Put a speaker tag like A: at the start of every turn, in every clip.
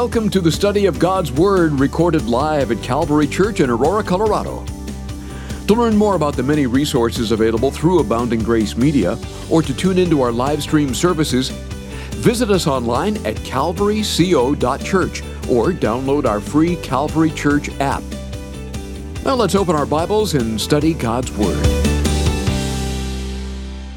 A: Welcome to the study of God's Word recorded live at Calvary Church in Aurora, Colorado. To learn more about the many resources available through Abounding Grace Media or to tune into our live stream services, visit us online at calvaryco.church or download our free Calvary Church app. Now let's open our Bibles and study God's Word.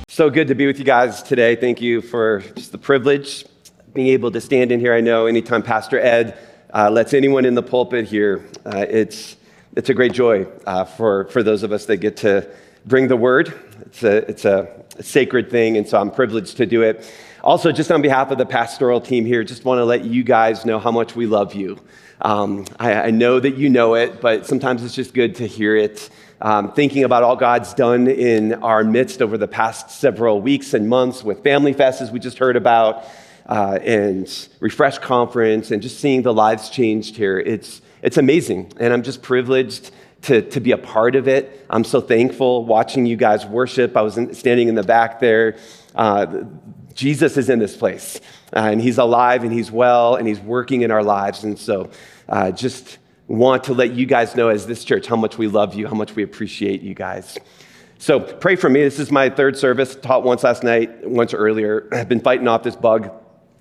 B: So good to be with you guys today. Thank you for just the privilege being able to stand in here. I know anytime Pastor Ed uh, lets anyone in the pulpit here, uh, it's, it's a great joy uh, for, for those of us that get to bring the word. It's a, it's a sacred thing, and so I'm privileged to do it. Also, just on behalf of the pastoral team here, just want to let you guys know how much we love you. Um, I, I, know that you know it, but sometimes it's just good to hear it. Um, thinking about all God's done in our midst over the past several weeks and months with Family Fest, as we just heard about, uh, and Refresh Conference and just seeing the lives changed here. It's, it's amazing. And I'm just privileged to, to be a part of it. I'm so thankful watching you guys worship. I was in, standing in the back there. Uh, Jesus is in this place, uh, and He's alive and He's well and He's working in our lives. And so uh, just want to let you guys know, as this church, how much we love you, how much we appreciate you guys. So pray for me. This is my third service, taught once last night, once earlier. I've been fighting off this bug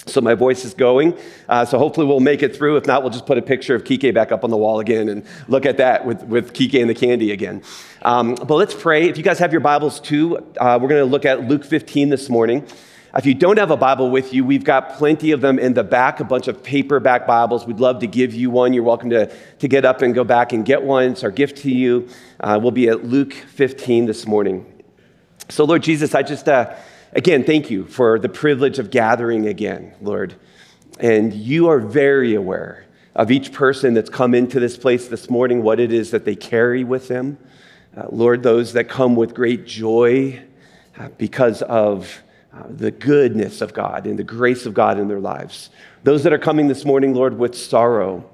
B: so my voice is going. Uh, so hopefully we'll make it through. If not, we'll just put a picture of Kike back up on the wall again and look at that with, with Kike and the candy again. Um, but let's pray. If you guys have your Bibles too, uh, we're going to look at Luke 15 this morning. If you don't have a Bible with you, we've got plenty of them in the back, a bunch of paperback Bibles. We'd love to give you one. You're welcome to, to get up and go back and get one. It's our gift to you. Uh, we'll be at Luke 15 this morning. So, Lord Jesus, I just. Again, thank you for the privilege of gathering again, Lord. And you are very aware of each person that's come into this place this morning, what it is that they carry with them. Uh, Lord, those that come with great joy uh, because of uh, the goodness of God and the grace of God in their lives. Those that are coming this morning, Lord, with sorrow,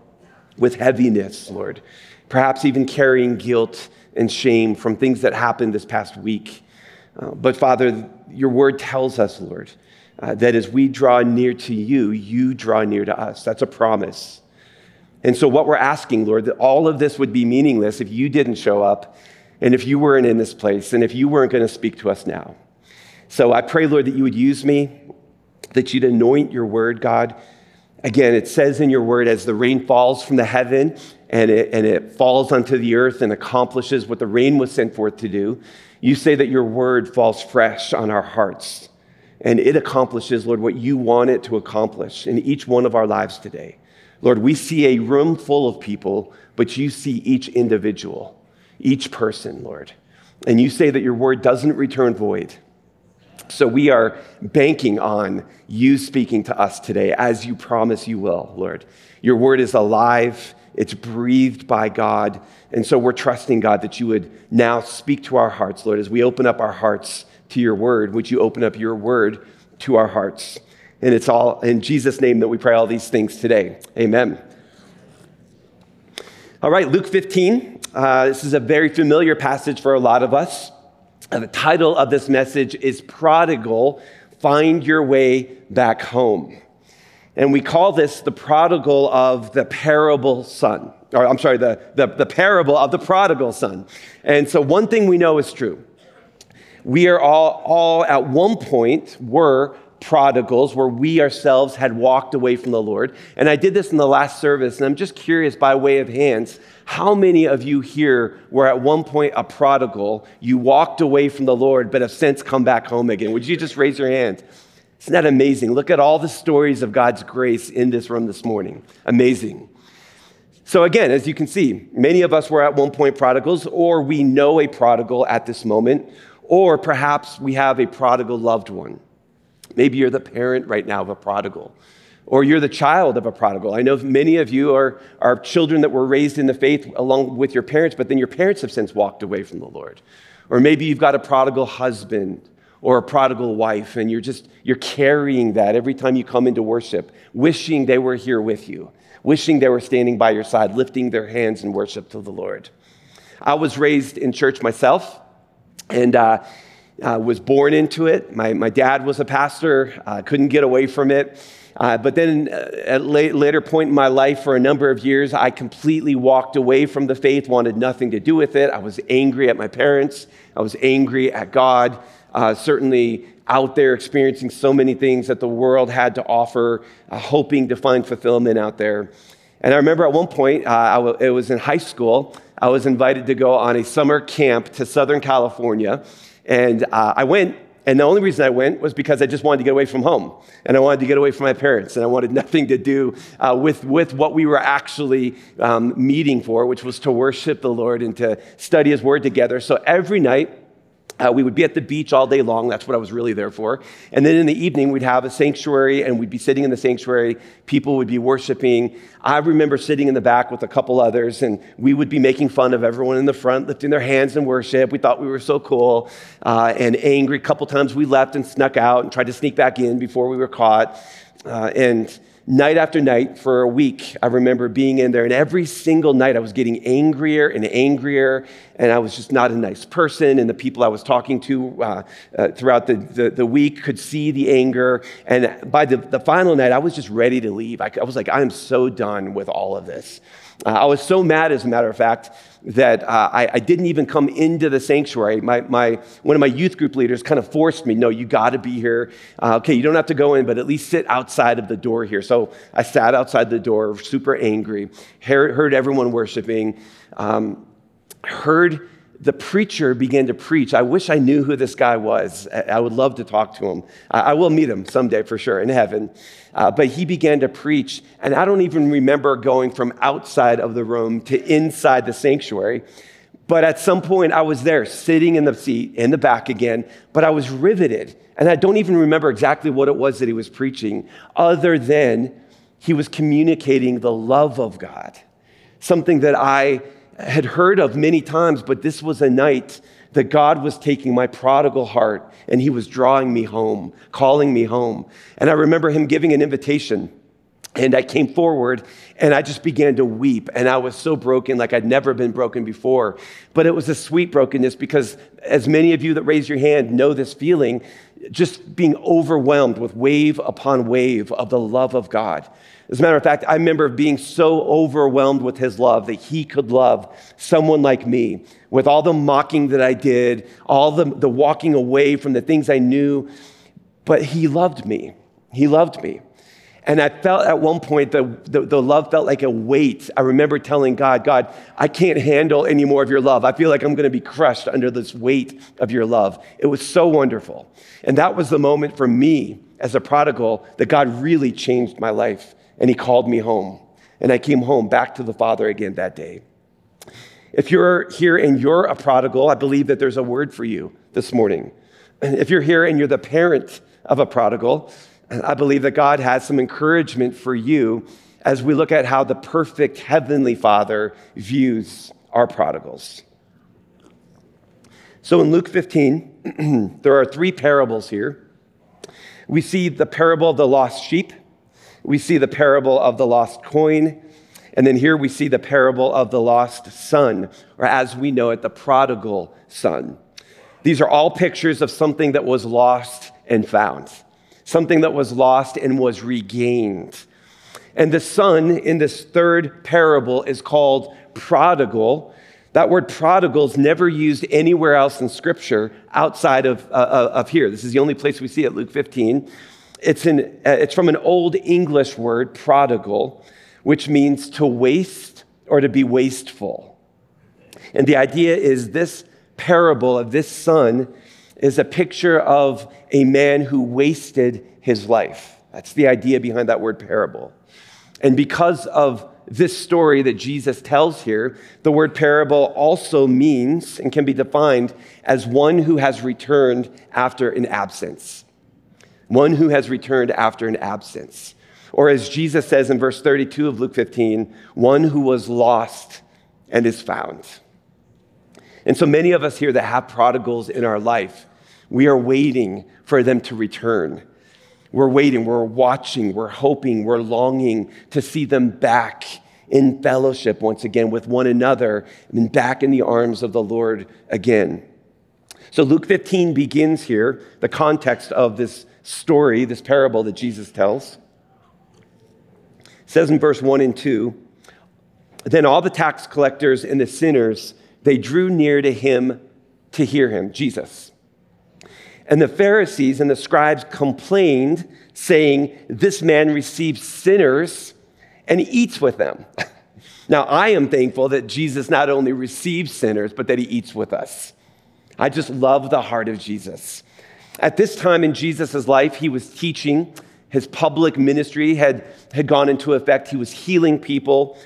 B: with heaviness, Lord, perhaps even carrying guilt and shame from things that happened this past week. Uh, but Father, your word tells us, Lord, uh, that as we draw near to you, you draw near to us. That's a promise. And so, what we're asking, Lord, that all of this would be meaningless if you didn't show up and if you weren't in this place and if you weren't going to speak to us now. So, I pray, Lord, that you would use me, that you'd anoint your word, God. Again, it says in your word, as the rain falls from the heaven and it, and it falls onto the earth and accomplishes what the rain was sent forth to do, you say that your word falls fresh on our hearts and it accomplishes, Lord, what you want it to accomplish in each one of our lives today. Lord, we see a room full of people, but you see each individual, each person, Lord. And you say that your word doesn't return void. So we are banking on you speaking to us today as you promise you will, Lord. Your word is alive, it's breathed by God. And so we're trusting, God, that you would now speak to our hearts, Lord, as we open up our hearts to your word. Would you open up your word to our hearts? And it's all in Jesus' name that we pray all these things today. Amen. All right, Luke 15. Uh, this is a very familiar passage for a lot of us. Uh, the title of this message is Prodigal Find Your Way Back Home. And we call this the prodigal of the parable son. Or I'm sorry, the, the, the parable of the prodigal son. And so one thing we know is true. We are all, all at one point were prodigals where we ourselves had walked away from the Lord. And I did this in the last service, and I'm just curious by way of hands, how many of you here were at one point a prodigal? You walked away from the Lord, but have since come back home again. Would you just raise your hand? Isn't that amazing? Look at all the stories of God's grace in this room this morning. Amazing. So, again, as you can see, many of us were at one point prodigals, or we know a prodigal at this moment, or perhaps we have a prodigal loved one. Maybe you're the parent right now of a prodigal, or you're the child of a prodigal. I know many of you are, are children that were raised in the faith along with your parents, but then your parents have since walked away from the Lord. Or maybe you've got a prodigal husband or a prodigal wife and you're just you're carrying that every time you come into worship wishing they were here with you wishing they were standing by your side lifting their hands in worship to the lord i was raised in church myself and uh, uh, was born into it. My, my dad was a pastor, uh, couldn't get away from it. Uh, but then uh, at a later point in my life, for a number of years, I completely walked away from the faith, wanted nothing to do with it. I was angry at my parents, I was angry at God, uh, certainly out there experiencing so many things that the world had to offer, uh, hoping to find fulfillment out there. And I remember at one point, uh, it was in high school, I was invited to go on a summer camp to Southern California. And uh, I went and the only reason I went was because I just wanted to get away from home. And I wanted to get away from my parents. And I wanted nothing to do uh, with, with what we were actually um, meeting for, which was to worship the Lord and to study His Word together. So every night, uh, we would be at the beach all day long. That's what I was really there for. And then in the evening, we'd have a sanctuary and we'd be sitting in the sanctuary. People would be worshiping. I remember sitting in the back with a couple others and we would be making fun of everyone in the front, lifting their hands in worship. We thought we were so cool uh, and angry. A couple times we left and snuck out and tried to sneak back in before we were caught. Uh, and night after night for a week, I remember being in there, and every single night I was getting angrier and angrier, and I was just not a nice person. And the people I was talking to uh, uh, throughout the, the, the, week could see the anger. And by the, the final night, I was just ready to leave. I, I was like, I am so done with all of this. Uh, I was so mad, as a matter of fact, that uh, I, I, didn't even come into the sanctuary. My, my, one of my youth group leaders kind of forced me, no, you got to be here. Uh, okay, you don't have to go in, but at least sit outside of the door here. So I sat outside the door, super angry, heard, heard everyone worshiping, um, heard the preacher began to preach. I wish I knew who this guy was. I would love to talk to him. I will meet him someday for sure in heaven. Uh, but he began to preach, and I don't even remember going from outside of the room to inside the sanctuary. But at some point, I was there sitting in the seat in the back again, but I was riveted. And I don't even remember exactly what it was that he was preaching, other than he was communicating the love of God, something that I had heard of many times, but this was a night that God was taking my prodigal heart and he was drawing me home, calling me home. And I remember him giving an invitation. And I came forward and I just began to weep. And I was so broken, like I'd never been broken before. But it was a sweet brokenness because, as many of you that raise your hand know this feeling, just being overwhelmed with wave upon wave of the love of God. As a matter of fact, I remember being so overwhelmed with his love that he could love someone like me with all the mocking that I did, all the, the walking away from the things I knew. But he loved me. He loved me. And I felt at one point the, the, the, love felt like a weight. I remember telling God, God, I can't handle any more of your love. I feel like I'm going to be crushed under this weight of your love. It was so wonderful. And that was the moment for me as a prodigal that God really changed my life and he called me home. And I came home back to the Father again that day. If you're here and you're a prodigal, I believe that there's a word for you this morning. If you're here and you're the parent of a prodigal, I believe that God has some encouragement for you as we look at how the perfect Heavenly Father views our prodigals. So in Luke 15, there are three parables here. We see the parable of the lost sheep, we see the parable of the lost coin. And then here we see the parable of the lost son, or as we know it, the prodigal son. These are all pictures of something that was lost and found, something that was lost and was regained. And the son in this third parable is called prodigal. That word prodigal is never used anywhere else in Scripture outside of, uh, of here. This is the only place we see it, Luke 15. It's, an, uh, it's from an old English word, prodigal, which means to waste or to be wasteful. And the idea is this parable of this son is a picture of a man who wasted his life. That's the idea behind that word parable. And because of this story that Jesus tells here, the word parable also means and can be defined as one who has returned after an absence one who has returned after an absence. Or as Jesus says in verse 32 of Luke 15, one who was lost and is found. And so many of us here that have prodigals in our life, we are waiting for them to return. We're waiting, we're watching, we're hoping, we're longing to see them back in fellowship once again with one another and back in the arms of the Lord again. So Luke 15 begins here, the context of this story, this parable that Jesus tells. It says in verse 1 and 2 Then all the tax collectors and the sinners, they drew near to him to hear him, Jesus. And the Pharisees and the scribes complained, saying, This man receives sinners and eats with them. now, I am thankful that Jesus not only receives sinners, but that he eats with us. I just love the heart of Jesus. At this time in Jesus' life, he was teaching. His public ministry had, had gone into effect. He was healing people.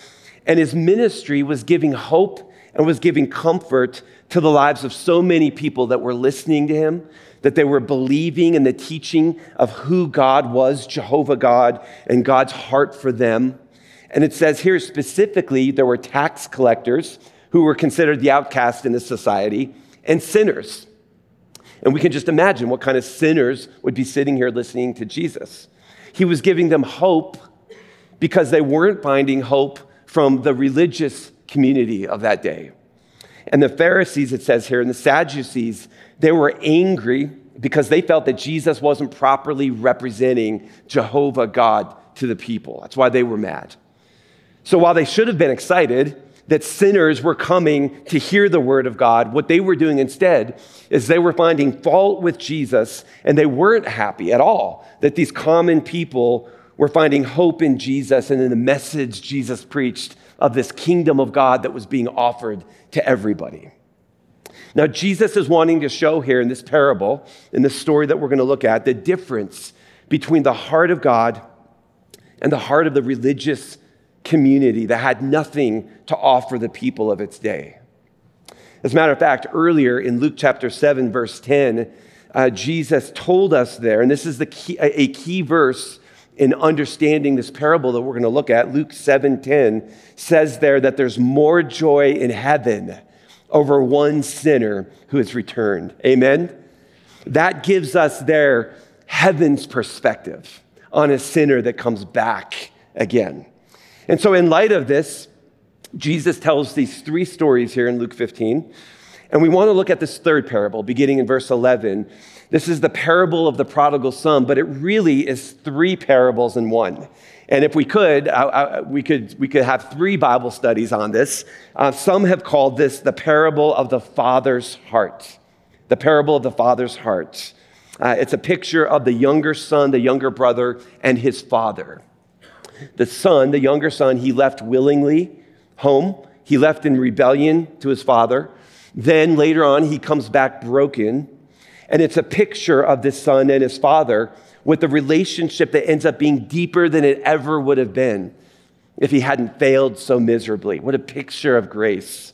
B: And his ministry was giving hope and was giving comfort to the lives of so many people that were listening to him, that they were believing in the teaching of who God was, Jehovah God, and God's heart for them. And it says here specifically there were tax collectors who were considered the outcast in this society and sinners. And we can just imagine what kind of sinners would be sitting here listening to Jesus. He was giving them hope because they weren't finding hope from the religious community of that day. And the Pharisees, it says here, and the Sadducees, they were angry because they felt that Jesus wasn't properly representing Jehovah God to the people. That's why they were mad. So while they should have been excited, that sinners were coming to hear the word of God. What they were doing instead is they were finding fault with Jesus and they weren't happy at all that these common people were finding hope in Jesus and in the message Jesus preached of this kingdom of God that was being offered to everybody. Now, Jesus is wanting to show here in this parable, in this story that we're going to look at, the difference between the heart of God and the heart of the religious community that had nothing to offer the people of its day. As a matter of fact, earlier in Luke chapter 7, verse 10, uh, Jesus told us there, and this is the key, a key verse in understanding this parable that we're going to look at. Luke 7:10 says there that there's more joy in heaven over one sinner who has returned. Amen. That gives us their heaven's perspective on a sinner that comes back again. And so, in light of this, Jesus tells these three stories here in Luke 15. And we want to look at this third parable, beginning in verse 11. This is the parable of the prodigal son, but it really is three parables in one. And if we could, I, I, we could, we could have three Bible studies on this. Uh, some have called this the parable of the father's heart. The parable of the father's heart. Uh, it's a picture of the younger son, the younger brother, and his father. The son, the younger son, he left willingly home. He left in rebellion to his father. Then later on, he comes back broken. And it's a picture of this son and his father with a relationship that ends up being deeper than it ever would have been if he hadn't failed so miserably. What a picture of grace.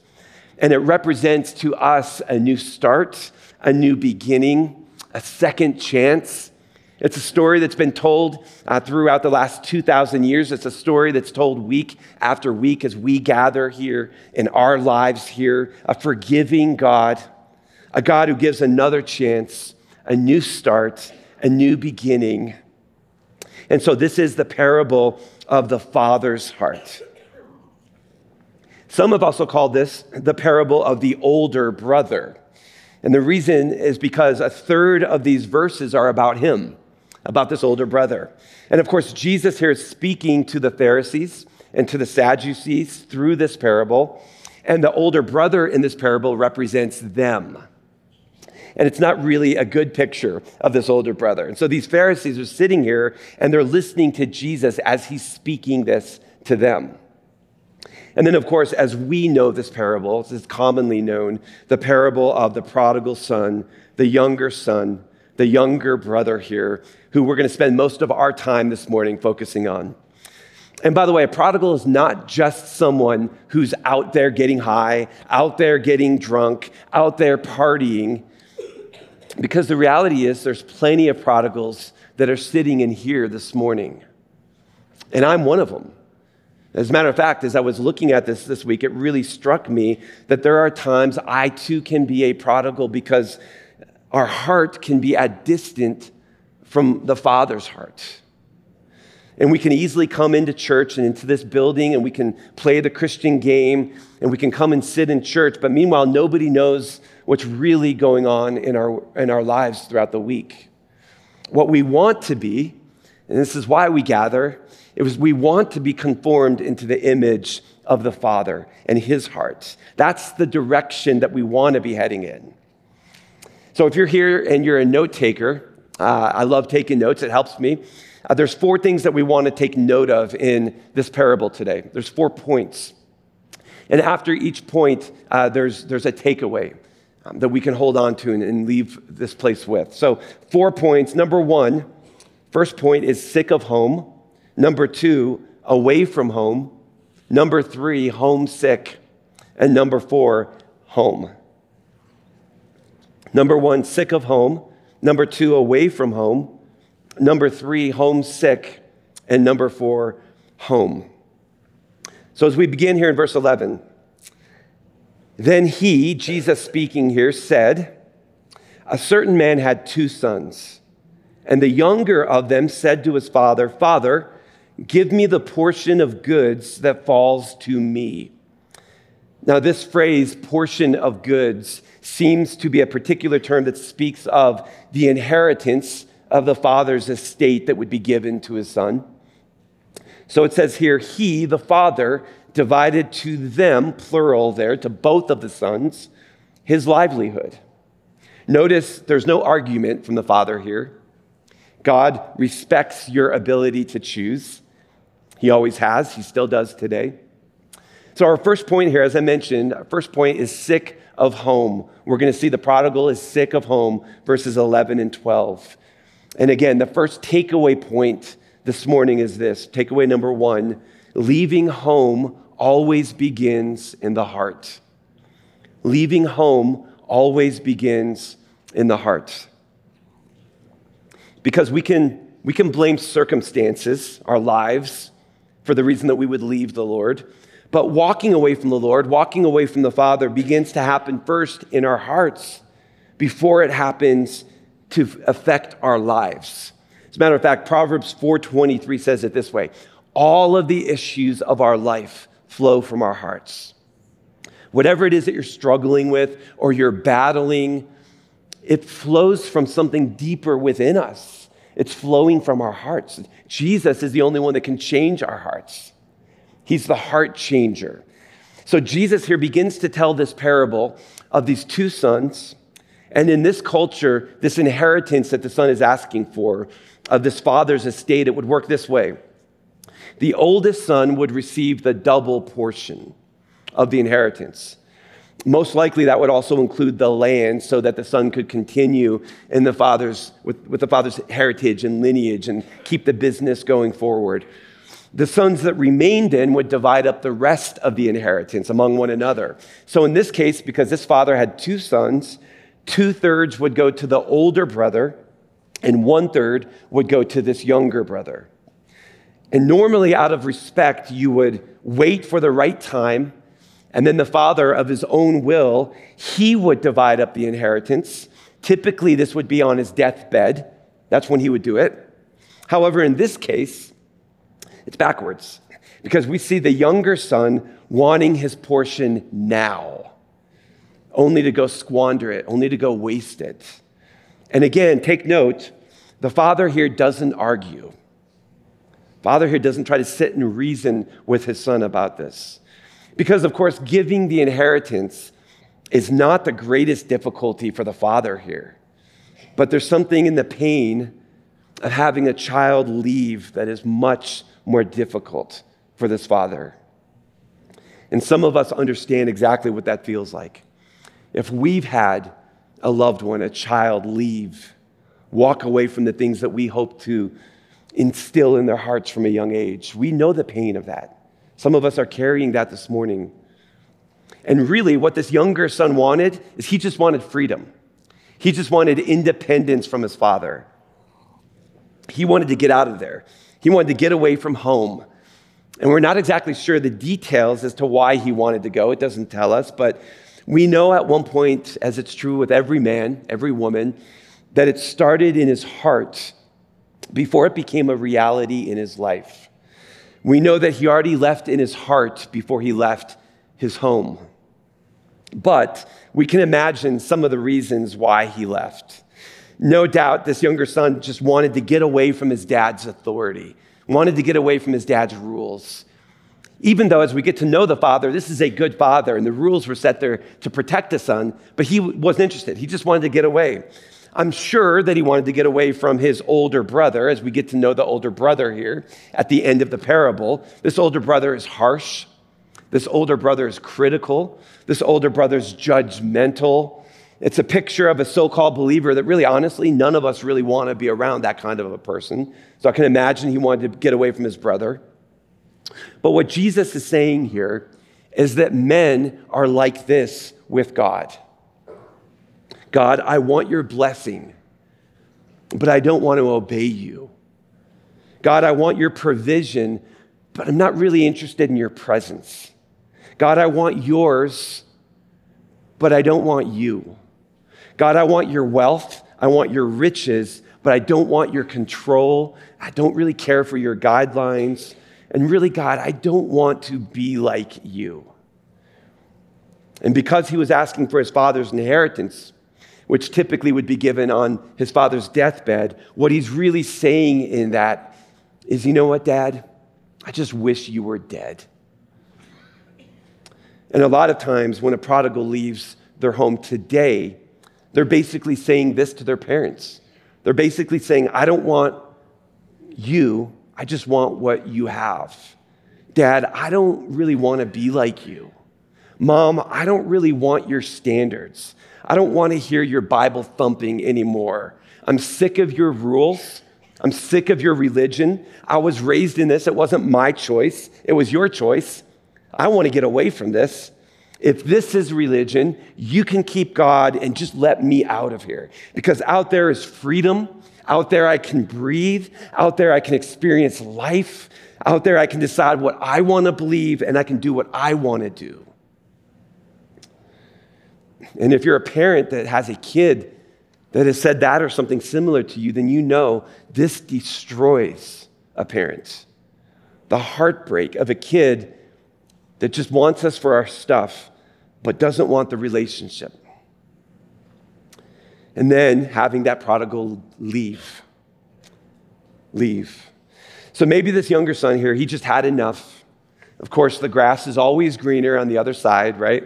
B: And it represents to us a new start, a new beginning, a second chance it's a story that's been told uh, throughout the last 2,000 years. It's a story that's told week after week as we gather here in our lives here. A forgiving God, a God who gives another chance, a new start, a new beginning. And so, this is the parable of the Father's heart. Some have also called this the parable of the older brother. And the reason is because a third of these verses are about him about this older brother. And of course, Jesus here is speaking to the Pharisees and to the Sadducees through this parable. And the older brother in this parable represents them. And it's not really a good picture of this older brother. And so these Pharisees are sitting here and they're listening to Jesus as he's speaking this to them. And then, of course, as we know this parable, is commonly known, the parable of the prodigal son, the younger son, the younger brother here, who we're going to spend most of our time this morning focusing on. And by the way, a prodigal is not just someone who's out there getting high, out there getting drunk, out there partying. Because the reality is, there's plenty of prodigals that are sitting in here this morning. And I'm one of them. As a matter of fact, as I was looking at this this week, it really struck me that there are times I too can be a prodigal because our heart can be at distant from the Father's heart. And we can easily come into church and into this building and we can play the Christian game and we can come and sit in church. But meanwhile, nobody knows what's really going on in our, in our lives throughout the week. What we want to be, and this is why we gather, it was we want to be conformed into the image of the Father and his heart. That's the direction that we want to be heading in. So if you're here and you're a note taker, uh, I love taking notes, it helps me. Uh, there's four things that we want to take note of in this parable today. There's four points. And after each point, uh, there's, there's a takeaway um, that we can hold on to and, and leave this place with. So, four points. Number one, first point is sick of home. Number two, away from home. Number three, homesick. And number four, home. Number one, sick of home. Number two, away from home. Number three, homesick. And number four, home. So as we begin here in verse 11, then he, Jesus speaking here, said, A certain man had two sons, and the younger of them said to his father, Father, give me the portion of goods that falls to me. Now, this phrase, portion of goods, seems to be a particular term that speaks of the inheritance of the father's estate that would be given to his son. So it says here, he, the father, divided to them, plural there, to both of the sons, his livelihood. Notice there's no argument from the father here. God respects your ability to choose. He always has, he still does today. So, our first point here, as I mentioned, our first point is sick of home. We're going to see the prodigal is sick of home, verses 11 and 12. And again, the first takeaway point this morning is this takeaway number one leaving home always begins in the heart. Leaving home always begins in the heart. Because we can, we can blame circumstances, our lives, for the reason that we would leave the Lord. But walking away from the Lord, walking away from the Father, begins to happen first in our hearts before it happens to affect our lives. As a matter of fact, Proverbs 4:23 says it this way: all of the issues of our life flow from our hearts. Whatever it is that you're struggling with or you're battling, it flows from something deeper within us. It's flowing from our hearts. Jesus is the only one that can change our hearts. He's the heart changer. So Jesus here begins to tell this parable of these two sons and in this culture, this inheritance that the son is asking for of this father's estate, it would work this way. The oldest son would receive the double portion of the inheritance. Most likely, that would also include the land so that the son could continue in the father's, with, with the father's heritage and lineage and keep the business going forward. The sons that remained in would divide up the rest of the inheritance among one another. So, in this case, because this father had two sons, Two thirds would go to the older brother, and one third would go to this younger brother. And normally, out of respect, you would wait for the right time, and then the father, of his own will, he would divide up the inheritance. Typically, this would be on his deathbed. That's when he would do it. However, in this case, it's backwards because we see the younger son wanting his portion now only to go squander it, only to go waste it. And again, take note the father here doesn't argue. Father here doesn't try to sit and reason with his son about this. Because, of course, giving the inheritance is not the greatest difficulty for the father here. But there's something in the pain of having a child leave that is much more difficult for this father. And some of us understand exactly what that feels like. If we've had a loved one, a child, leave, walk away from the things that we hope to instill in their hearts from a young age, we know the pain of that. Some of us are carrying that this morning. And really, what this younger son wanted is he just wanted freedom. He just wanted independence from his father. He wanted to get out of there. He wanted to get away from home. And we're not exactly sure the details as to why he wanted to go. It doesn't tell us, but we know at one point, as it's true with every man, every woman, that it started in his heart before it became a reality in his life. We know that he already left in his heart before he left his home. But we can imagine some of the reasons why he left. No doubt this younger son just wanted to get away from his dad's authority, wanted to get away from his dad's rules. Even though, as we get to know the father, this is a good father and the rules were set there to protect the son, but he wasn't interested. He just wanted to get away. I'm sure that he wanted to get away from his older brother as we get to know the older brother here at the end of the parable. This older brother is harsh. This older brother is critical. This older brother is judgmental. It's a picture of a so called believer that really, honestly, none of us really want to be around that kind of a person. So I can imagine he wanted to get away from his brother. But what Jesus is saying here is that men are like this with God. God, I want your blessing, but I don't want to obey you. God, I want your provision, but I'm not really interested in your presence. God, I want yours, but I don't want you. God, I want your wealth, I want your riches, but I don't want your control. I don't really care for your guidelines. And really, God, I don't want to be like you. And because he was asking for his father's inheritance, which typically would be given on his father's deathbed, what he's really saying in that is, you know what, Dad? I just wish you were dead. And a lot of times when a prodigal leaves their home today, they're basically saying this to their parents. They're basically saying, I don't want you, I just want what you have. Dad, I don't really want to be like you. Mom, I don't really want your standards. I don't want to hear your Bible thumping anymore. I'm sick of your rules. I'm sick of your religion. I was raised in this. It wasn't my choice, it was your choice. I want to get away from this. If this is religion, you can keep God and just let me out of here. Because out there is freedom. Out there, I can breathe. Out there, I can experience life. Out there, I can decide what I want to believe and I can do what I want to do. And if you're a parent that has a kid that has said that or something similar to you, then you know this destroys a parent. The heartbreak of a kid that just wants us for our stuff, but doesn't want the relationship. And then having that prodigal leave. Leave. So maybe this younger son here, he just had enough. Of course, the grass is always greener on the other side, right?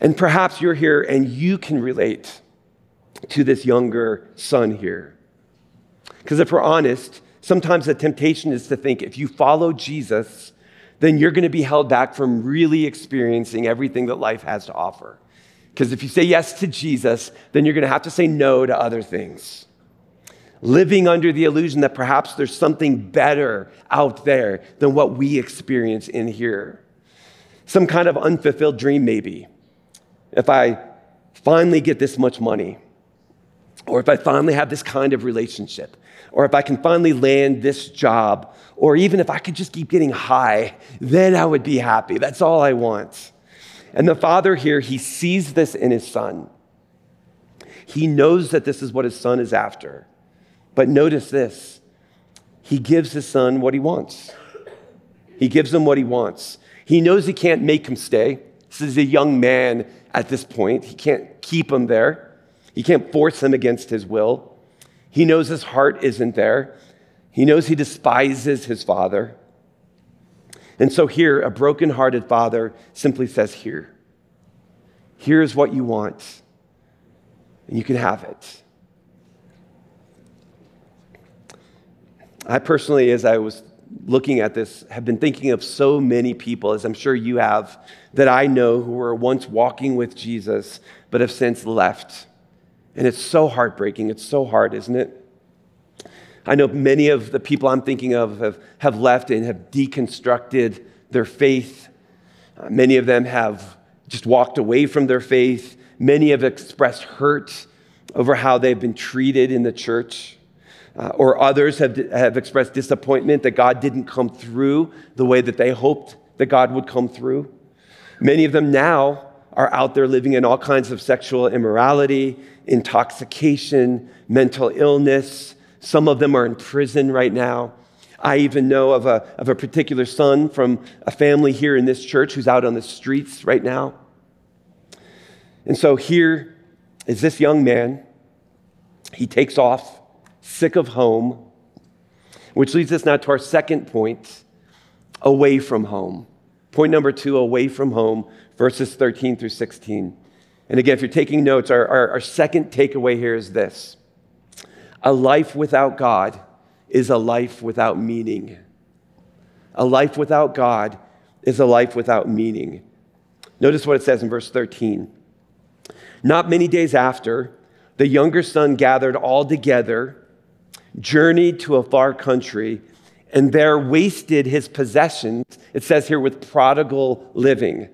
B: And perhaps you're here and you can relate to this younger son here. Because if we're honest, sometimes the temptation is to think if you follow Jesus, then you're going to be held back from really experiencing everything that life has to offer. Because if you say yes to Jesus, then you're going to have to say no to other things. Living under the illusion that perhaps there's something better out there than what we experience in here. Some kind of unfulfilled dream, maybe if I finally get this much money, or if I finally have this kind of relationship, or if I can finally land this job, or even if I could just keep getting high, then I would be happy. That's all I want. And the father here, he sees this in his son. He knows that this is what his son is after. But notice this he gives his son what he wants. He gives him what he wants. He knows he can't make him stay. This is a young man at this point. He can't keep him there, he can't force him against his will. He knows his heart isn't there, he knows he despises his father. And so here, a broken-hearted father simply says, Here, here's what you want, and you can have it. I personally, as I was looking at this, have been thinking of so many people, as I'm sure you have, that I know who were once walking with Jesus but have since left. And it's so heartbreaking. It's so hard, isn't it? I know many of the people I'm thinking of have, have left and have deconstructed their faith. Uh, many of them have just walked away from their faith. Many have expressed hurt over how they've been treated in the church. Uh, or others have, have expressed disappointment that God didn't come through the way that they hoped that God would come through. Many of them now are out there living in all kinds of sexual immorality, intoxication, mental illness, Some of them are in prison right now. I even know of a, of a particular son from a family here in this church who's out on the streets right now. And so here is this young man. He takes off, sick of home, which leads us now to our second point away from home. Point number two away from home, verses 13 through 16. And again, if you're taking notes, our, our, our second takeaway here is this a life without God is a life without meaning. A life without God is a life without meaning. Notice what it says in verse 13. Not many days after, the younger son gathered all together, journeyed to a far country, and there wasted his possessions. It says here with prodigal living.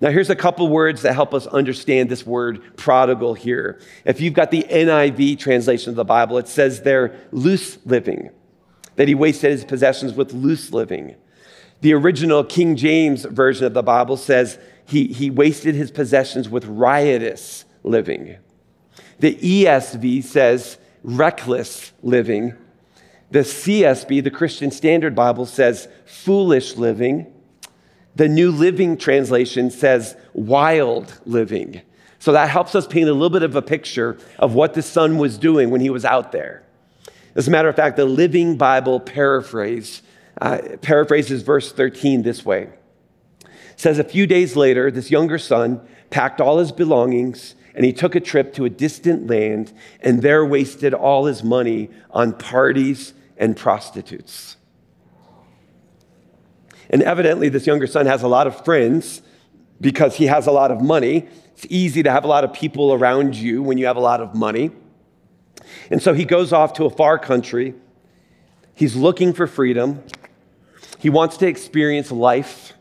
B: Now, here's a couple words that help us understand this word prodigal here. If you've got the NIV translation of the Bible, it says there loose living, that he wasted his possessions with loose living. The original King James version of the Bible says he, he wasted his possessions with riotous living. The ESV says reckless living. The CSB, the Christian Standard Bible, says foolish living. The New Living Translation says wild living. So that helps us paint a little bit of a picture of what the son was doing when he was out there. As a matter of fact, the Living Bible paraphrase uh, paraphrases verse 13 this way. It says a few days later, this younger son packed all his belongings and he took a trip to a distant land and there wasted all his money on parties and prostitutes. And evidently, this younger son has a lot of friends because he has a lot of money. It's easy to have a lot of people around you when you have a lot of money. And so he goes off to a far country. He's looking for freedom. He wants to experience life.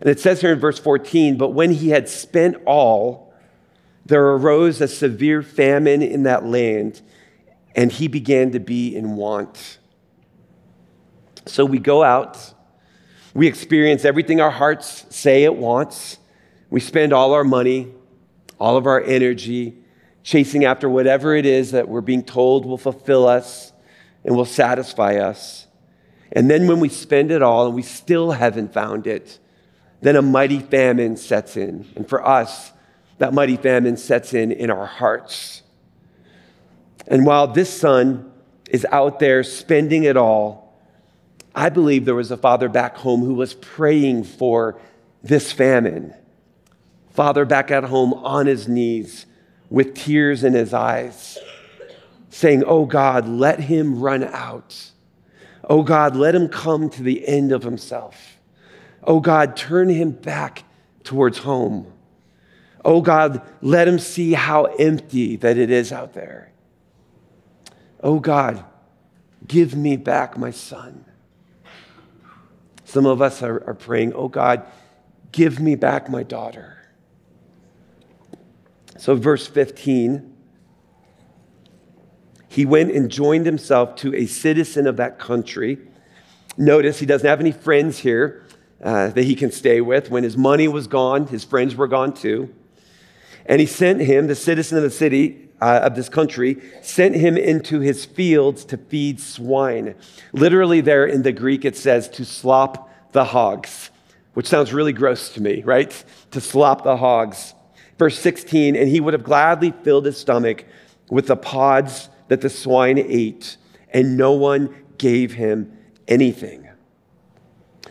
B: And it says here in verse 14, but when he had spent all, there arose a severe famine in that land, and he began to be in want. So we go out we experience everything our hearts say it wants. We spend all our money, all of our energy, chasing after whatever it is that we're being told will fulfill us and will satisfy us. And then when we spend it all and we still haven't found it, then a mighty famine sets in. And for us, that mighty famine sets in in our hearts. And while this son is out there spending it all, I believe there was a father back home who was praying for this famine. Father back at home on his knees with tears in his eyes, saying, Oh God, let him run out. Oh God, let him come to the end of himself. Oh God, turn him back towards home. Oh God, let him see how empty that it is out there. Oh God, give me back my son. Some of us are, are praying, oh God, give me back my daughter. So, verse 15, he went and joined himself to a citizen of that country. Notice he doesn't have any friends here uh, that he can stay with. When his money was gone, his friends were gone too. And he sent him, the citizen of the city uh, of this country, sent him into his fields to feed swine. Literally, there in the Greek, it says to slop the hogs, which sounds really gross to me, right? To slop the hogs. Verse 16, and he would have gladly filled his stomach with the pods that the swine ate, and no one gave him anything.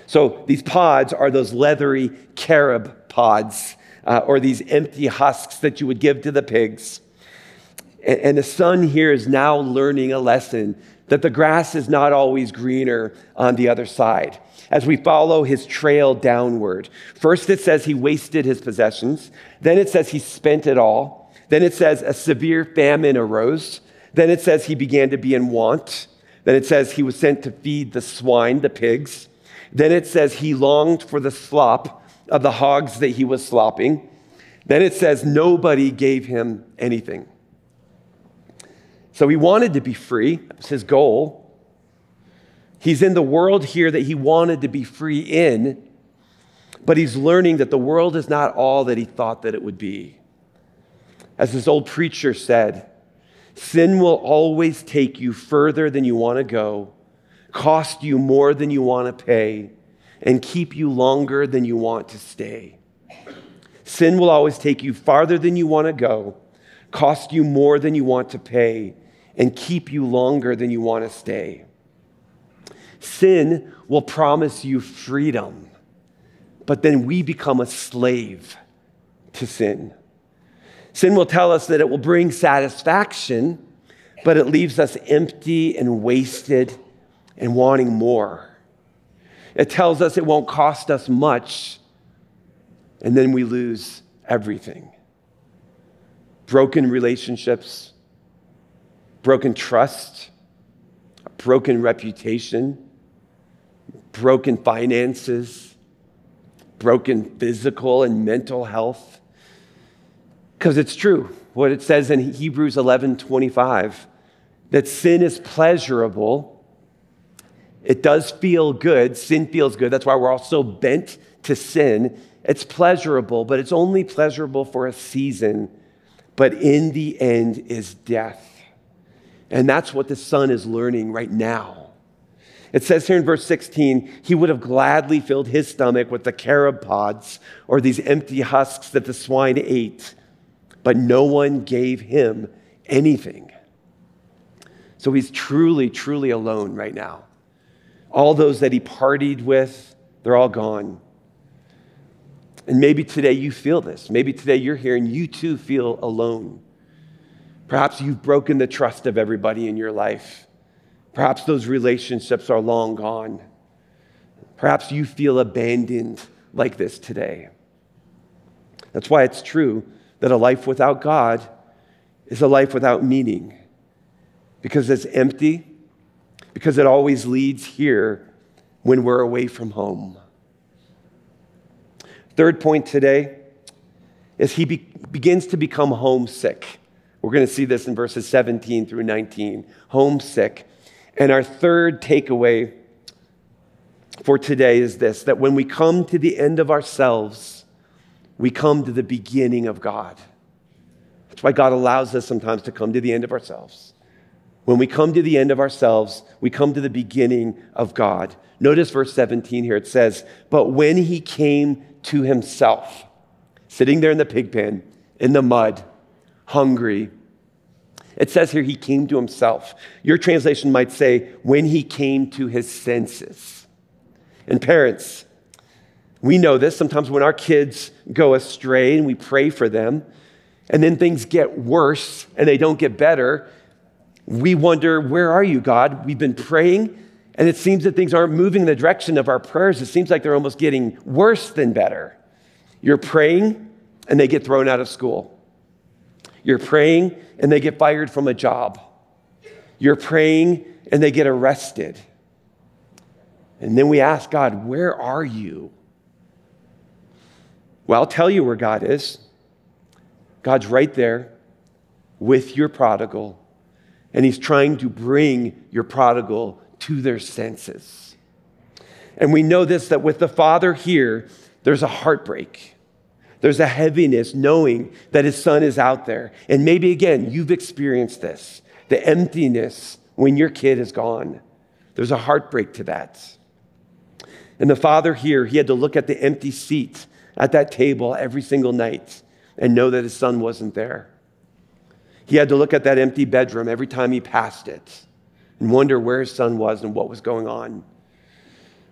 B: So these pods are those leathery carob pods, uh, or these empty husks that you would give to the pigs. And, the son here is now learning a lesson that the grass is not always greener on the other side as we follow his trail downward. First, it says he wasted his possessions. Then it says he spent it all. Then it says a severe famine arose. Then it says he began to be in want. Then it says he was sent to feed the swine, the pigs. Then it says he longed for the slop of the hogs that he was slopping. Then it says nobody gave him anything. So he wanted to be free, that was his goal. He's in the world here that he wanted to be free in, but he's learning that the world is not all that he thought that it would be. As this old preacher said, Sin will always take you further than you want to go, cost you more than you want to pay, and keep you longer than you want to stay. Sin will always take you farther than you want to go, cost you more than you want to pay, and keep you longer than you want to stay. Sin will promise you freedom, but then we become a slave to sin. Sin will tell us that it will bring satisfaction, but it leaves us empty and wasted and wanting more. It tells us it won't cost us much, and then we lose everything broken relationships, broken trust, a broken reputation, broken finances, broken physical and mental health. Because it's true, what it says in Hebrews 11 25, that sin is pleasurable. It does feel good. Sin feels good. That's why we're all so bent to sin. It's pleasurable, but it's only pleasurable for a season. But in the end is death. And that's what the son is learning right now. It says here in verse 16, he would have gladly filled his stomach with the carob pods or these empty husks that the swine ate, but no one gave him anything. So he's truly, truly alone right now. All those that he partied with, they're all gone. And maybe today you feel this. Maybe today you're here and you too feel alone. Perhaps you've broken the trust of everybody in your life. Perhaps those relationships are long gone. Perhaps you feel abandoned like this today. That's why it's true that a life without God is a life without meaning because it's empty, because it always leads here when we're away from home. Third point today is he be- begins to become homesick. We're going to see this in verses 17 through 19. Homesick. And our third takeaway for today is this that when we come to the end of ourselves, we come to the beginning of God. That's why God allows us sometimes to come to the end of ourselves. When we come to the end of ourselves, we come to the beginning of God. Notice verse 17 here. It says, But when he came to himself, sitting there in the pig pen, in the mud, hungry, it says here, he came to himself. Your translation might say, when he came to his senses. And parents, we know this. Sometimes when our kids go astray and we pray for them, and then things get worse and they don't get better, we wonder, where are you, God? We've been praying, and it seems that things aren't moving in the direction of our prayers. It seems like they're almost getting worse than better. You're praying, and they get thrown out of school. You're praying and they get fired from a job. You're praying and they get arrested. And then we ask God, Where are you? Well, I'll tell you where God is. God's right there with your prodigal, and He's trying to bring your prodigal to their senses. And we know this that with the Father here, there's a heartbreak. There's a heaviness knowing that his son is out there. And maybe again, you've experienced this the emptiness when your kid is gone. There's a heartbreak to that. And the father here, he had to look at the empty seat at that table every single night and know that his son wasn't there. He had to look at that empty bedroom every time he passed it and wonder where his son was and what was going on.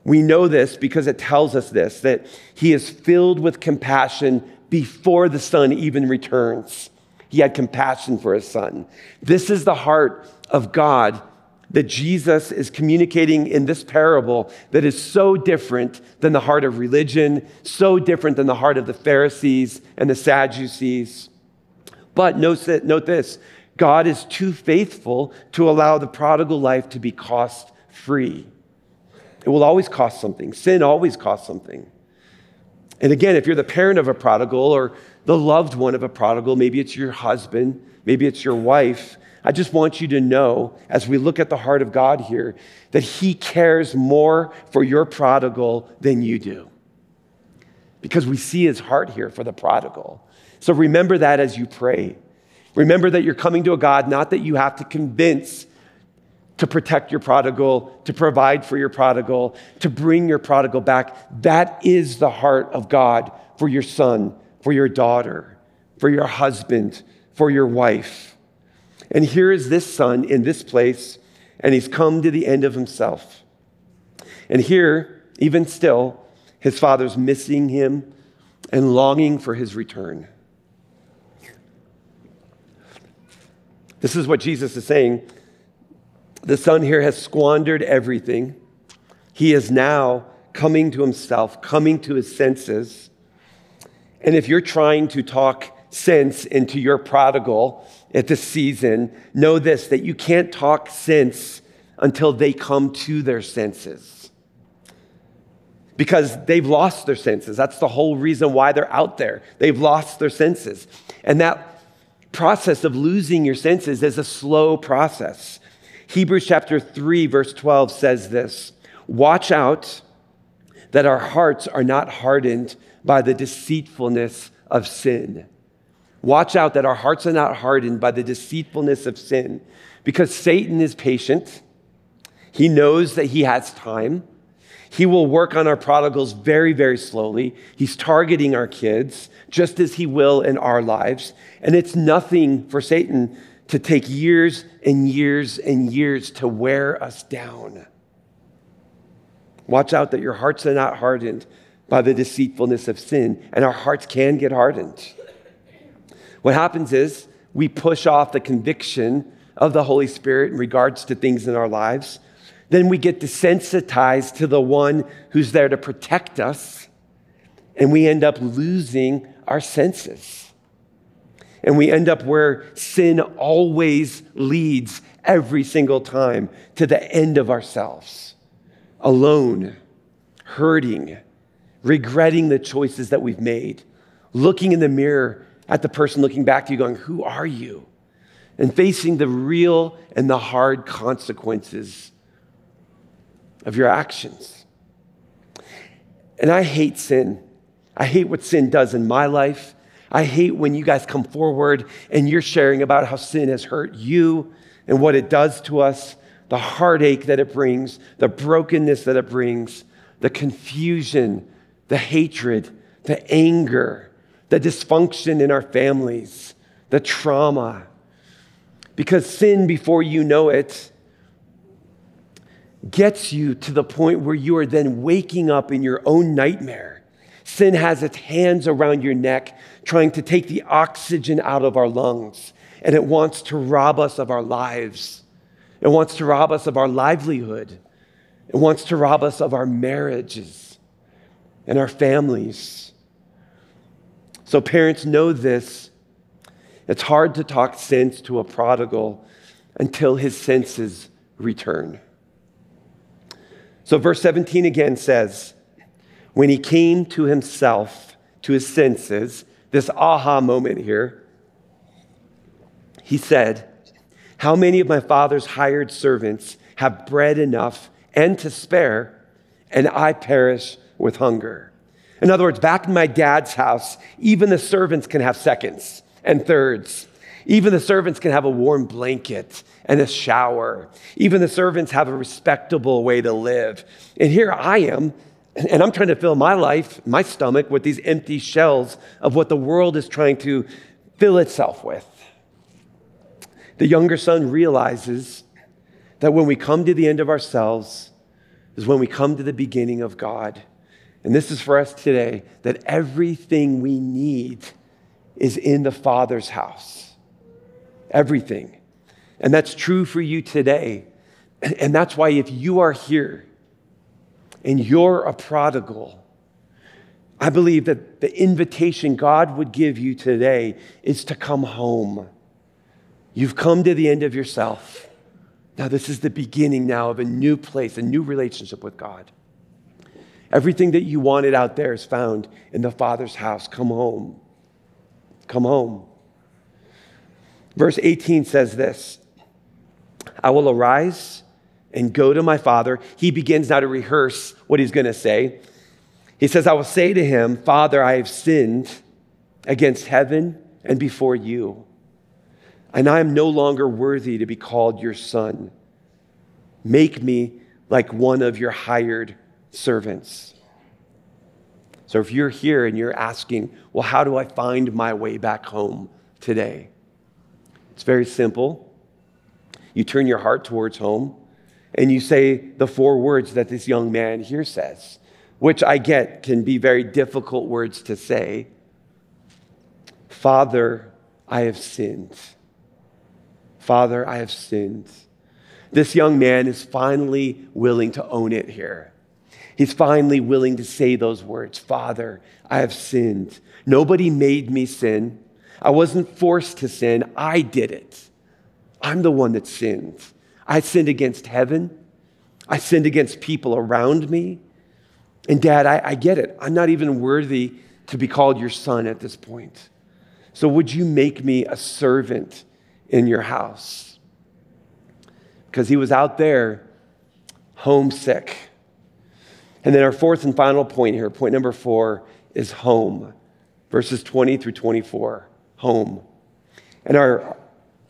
B: We know this because it tells us this that he is filled with compassion before the son even returns. He had compassion for his son. This is the heart of God that Jesus is communicating in this parable that is so different than the heart of religion, so different than the heart of the Pharisees and the Sadducees. But note, note this God is too faithful to allow the prodigal life to be cost free. It will always cost something. Sin always costs something. And again, if you're the parent of a prodigal or the loved one of a prodigal, maybe it's your husband, maybe it's your wife, I just want you to know, as we look at the heart of God here, that He cares more for your prodigal than you do. Because we see His heart here for the prodigal. So remember that as you pray. Remember that you're coming to a God not that you have to convince to protect your prodigal, to provide for your prodigal, to bring your prodigal back. That is the heart of God for your son, for your daughter, for your husband, for your wife. And here is this son in this place, and he's come to the end of himself. And here, even still, his father's missing him and longing for his return. This is what Jesus is saying. The son here has squandered everything. He is now coming to himself, coming to his senses. And if you're trying to talk sense into your prodigal at this season, know this that you can't talk sense until they come to their senses. Because they've lost their senses. That's the whole reason why they're out there. They've lost their senses. And that process of losing your senses is a slow process. Hebrews chapter 3, verse 12 says this Watch out that our hearts are not hardened by the deceitfulness of sin. Watch out that our hearts are not hardened by the deceitfulness of sin, because Satan is patient. He knows that he has time. He will work on our prodigals very, very slowly. He's targeting our kids, just as he will in our lives. And it's nothing for Satan to take years and years and years to wear us down. Watch out that your hearts are not hardened by the deceitfulness of sin, and our hearts can get hardened. What happens is we push off the conviction of the Holy Spirit in regards to things in our lives. Then we get desensitized to the one who's there to protect us, and we end up losing our senses. And we end up where sin always leads every single time to the end of ourselves, alone, hurting, regretting the choices that we've made, looking in the mirror at the person looking back to you, going, Who are you? And facing the real and the hard consequences of your actions. And I hate sin. I hate what sin does in my life. I hate when you guys come forward and you're sharing about how sin has hurt you and what it does to us, the heartache that it brings, the brokenness that it brings, the confusion, the hatred, the anger the dysfunction in our families, the trauma. Because sin, before you know it, gets you to the point where you are then waking up in your own nightmare. Sin has its hands around your neck, trying to take the oxygen out of our lungs, and it wants to rob us of our lives. It wants to rob us of our livelihood. It wants to rob us of our marriages and our families. So, parents, know this. It's hard to talk sense to a prodigal until his senses return. So, verse 17 again says, When he came to himself, to his senses, this aha moment here, he said, How many of my father's hired servants have bread enough and to spare, and I perish with hunger? In other words, back in my dad's house, even the servants can have seconds and thirds. Even the servants can have a warm blanket and a shower. Even the servants have a respectable way to live. And here I am, and I'm trying to fill my life, my stomach, with these empty shells of what the world is trying to fill itself with. The younger son realizes that when we come to the end of ourselves is when we come to the beginning of God. And this is for us today that everything we need is in the Father's house. Everything. And that's true for you today. And that's why if you are here and you're a prodigal, I believe that the invitation God would give you today is to come home. You've come to the end of yourself. Now, this is the beginning now of a new place, a new relationship with God. Everything that you wanted out there is found in the Father's house. Come home. Come home. Verse 18 says this I will arise and go to my Father. He begins now to rehearse what he's going to say. He says, I will say to him, Father, I have sinned against heaven and before you. and I am no longer worthy to be called your son. Make me like one of your hired servants. So if you're here and you're asking, well, how do I find my way back home today? It's very simple. You turn your heart towards home and you say the four words that this young man here says, which I get can be very difficult words to say Father, I have sinned. Father, I have sinned. This young man is finally willing to own it here. He's finally willing to say those words Father, I have sinned. Nobody made me sin. I wasn't forced to sin. I did it. I'm the one that sinned. I sinned against heaven. I sinned against people around me. And dad, I, I, get it. I'm not even worthy to be called your son at this point. So would you make me a servant in your house? Because he was out there homesick. And then our fourth and final point here, point number four, is home. Verses 20 through 24. Home. And our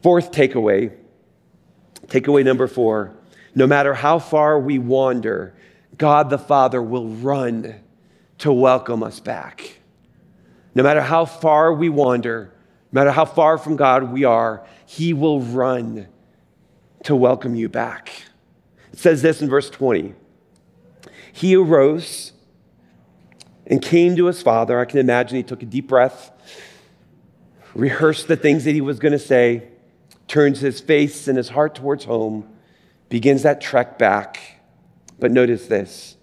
B: fourth takeaway, takeaway number four, no matter how far we wander, God the Father will run to welcome us back. No matter how far we wander, no matter how far from God we are, He will run to welcome you back. It says this in verse 20 He arose and came to his father. I can imagine he took a deep breath, rehearsed the things that he was going to say, turns his face and his heart towards home, begins that trek back. But notice this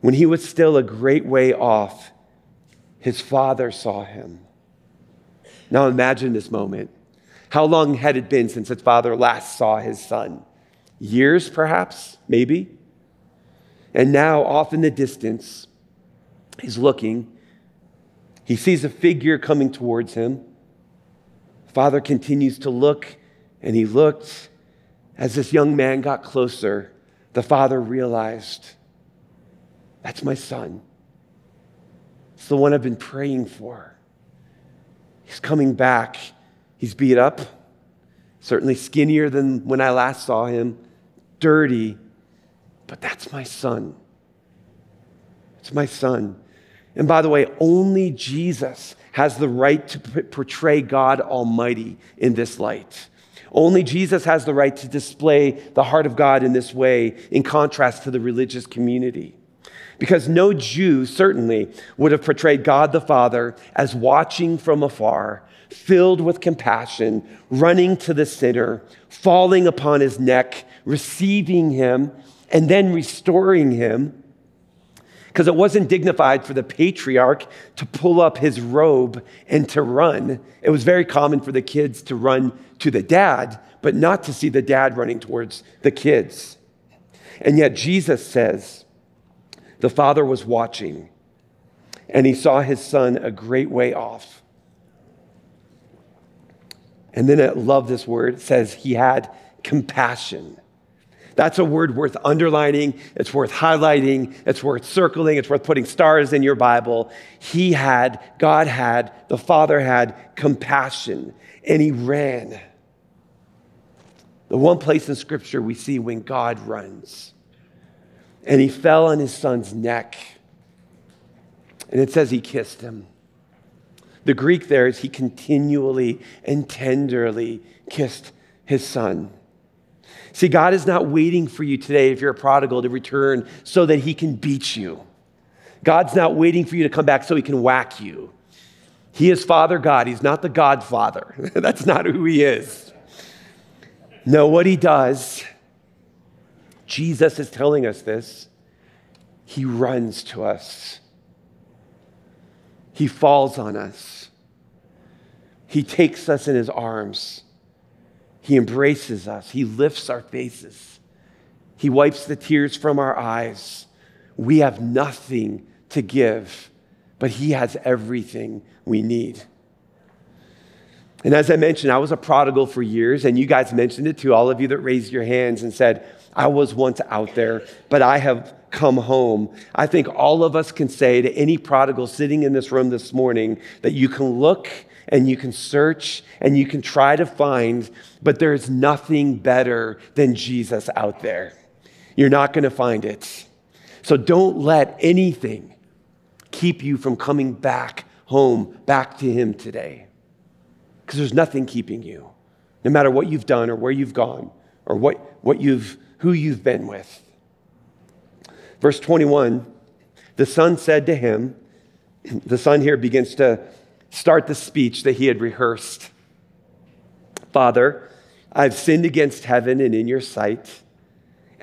B: when he was still a great way off, his father saw him. Now imagine this moment. How long had it been since his father last saw his son? Years, perhaps, maybe? And now, off in the distance, he's looking. He sees a figure coming towards him. Father continues to look, and he looked. As this young man got closer, the father realized that's my son. It's the one I've been praying for. He's coming back. He's beat up, certainly skinnier than when I last saw him, dirty, but that's my son. It's my son. And by the way, only Jesus has the right to portray God Almighty in this light. Only Jesus has the right to display the heart of God in this way, in contrast to the religious community. Because no Jew certainly would have portrayed God the Father as watching from afar, filled with compassion, running to the sinner, falling upon his neck, receiving him, and then restoring him. Because it wasn't dignified for the patriarch to pull up his robe and to run. It was very common for the kids to run to the dad, but not to see the dad running towards the kids. And yet Jesus says, the father was watching, and he saw his son a great way off. And then I love this word. It says he had compassion. That's a word worth underlining. It's worth highlighting. It's worth circling. It's worth putting stars in your Bible. He had, God had, the Father had compassion, and he ran. The one place in Scripture we see when God runs and he fell on his son's neck. And it says he kissed him. The Greek there is he continually and tenderly kissed his son. See, God is not waiting for you today, if you're a prodigal, to return so that he can beat you. God's not waiting for you to come back so he can whack you. He is Father God. He's not the Godfather. That's not who he is. No, what he does Jesus is telling us this. He runs to us, He falls on us, He takes us in His arms, He embraces us, He lifts our faces, He wipes the tears from our eyes. We have nothing to give, but He has everything we need. And as I mentioned, I was a prodigal for years, and you guys mentioned it too, all of you that raised your hands and said, I was once out there, but I have come home. I think all of us can say to any prodigal sitting in this room this morning that you can look and you can search and you can try to find, but there's nothing better than Jesus out there. You're not going to find it. So don't let anything keep you from coming back home, back to Him today. Because there's nothing keeping you, no matter what you've done or where you've gone or what, what you've, who you've been with. Verse 21 the son said to him, the son here begins to start the speech that he had rehearsed. Father, I've sinned against heaven and in your sight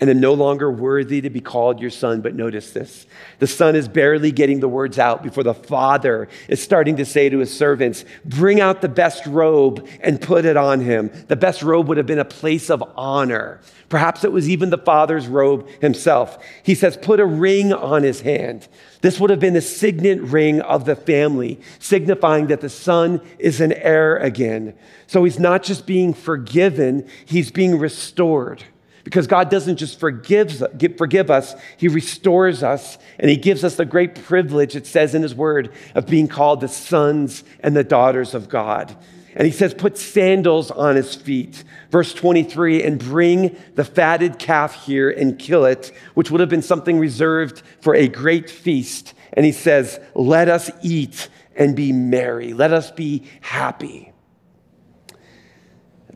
B: and am no longer worthy to be called your son. But notice this the son is barely getting the words out before the father is starting to say to his servants, Bring out the best robe and put it on him. The best robe would have been a place of honor. Perhaps it was even the father's robe himself. He says, Put a ring on his hand. This would have been the signet ring of the family, signifying that the son is an heir again. So he's not just being forgiven, he's being restored. Because God doesn't just forgive, forgive us, He restores us, and He gives us the great privilege, it says in His Word, of being called the sons and the daughters of God. And He says, put sandals on His feet. Verse 23, and bring the fatted calf here and kill it, which would have been something reserved for a great feast. And He says, let us eat and be merry, let us be happy.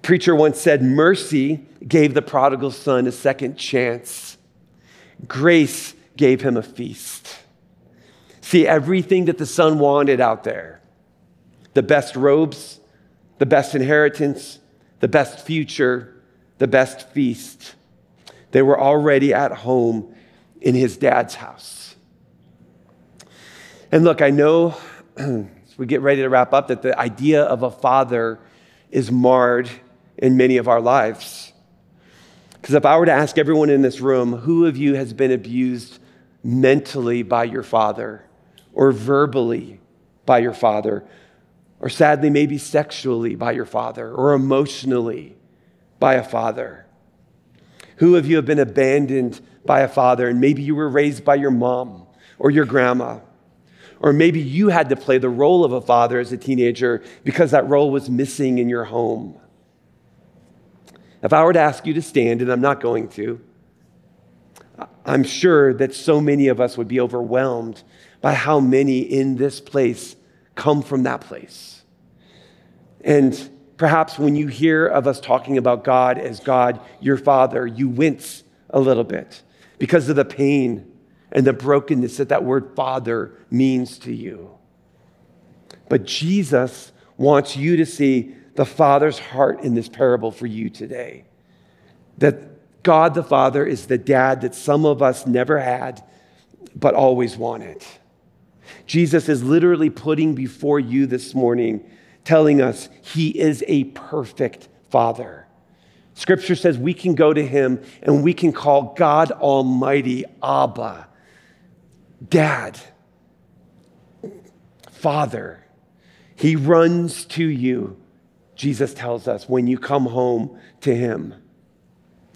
B: Preacher once said, mercy gave the prodigal son a second chance. Grace gave him a feast. See, everything that the son wanted out there the best robes, the best inheritance, the best future, the best feast they were already at home in his dad's house. And look, I know as we get ready to wrap up that the idea of a father is marred in many of our lives. Because if I were to ask everyone in this room, who of you has been abused mentally by your father or verbally by your father, or sadly, maybe sexually by your father or emotionally by a father? Who of you have been abandoned by a father and maybe you were raised by your mom or your grandma? Or maybe you had to play the role of a father as a teenager because that role was missing in your home. If I were to ask you to stand, and I'm not going to, I'm sure that so many of us would be overwhelmed by how many in this place come from that place. And perhaps when you hear of us talking about God as God, your Father, you wince a little bit because of the pain and the brokenness that that word Father means to you. But Jesus wants you to see the Father's heart in this parable for you today. That God the Father is the dad that some of us never had, but always wanted. Jesus is literally putting before you this morning, telling us he is a perfect Father. Scripture says we can go to him and we can call God Almighty Abba, Dad, Father. He runs to you Jesus tells us, when you come home to Him.